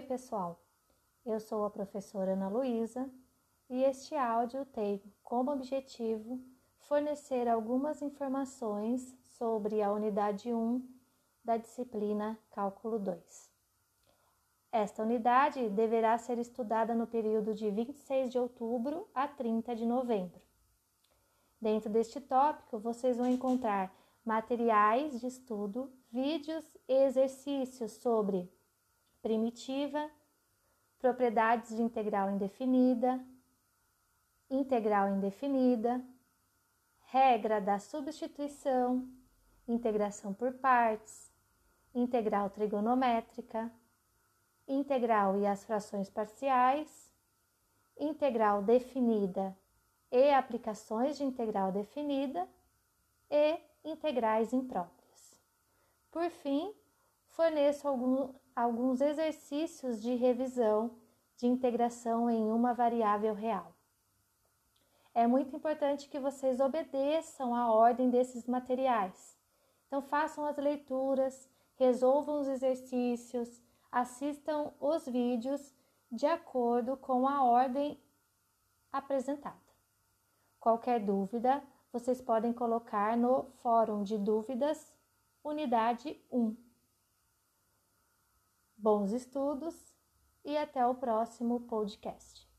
pessoal. Eu sou a professora Ana Luísa e este áudio tem como objetivo fornecer algumas informações sobre a unidade 1 da disciplina Cálculo 2. Esta unidade deverá ser estudada no período de 26 de outubro a 30 de novembro. Dentro deste tópico, vocês vão encontrar materiais de estudo, vídeos e exercícios sobre primitiva, propriedades de integral indefinida, integral indefinida, regra da substituição, integração por partes, integral trigonométrica, integral e as frações parciais, integral definida e aplicações de integral definida e integrais impróprias. Por fim, forneço algum, alguns exercícios de revisão de integração em uma variável real. É muito importante que vocês obedeçam a ordem desses materiais. Então, façam as leituras, resolvam os exercícios, assistam os vídeos de acordo com a ordem apresentada. Qualquer dúvida, vocês podem colocar no Fórum de Dúvidas, Unidade 1. Bons estudos e até o próximo podcast.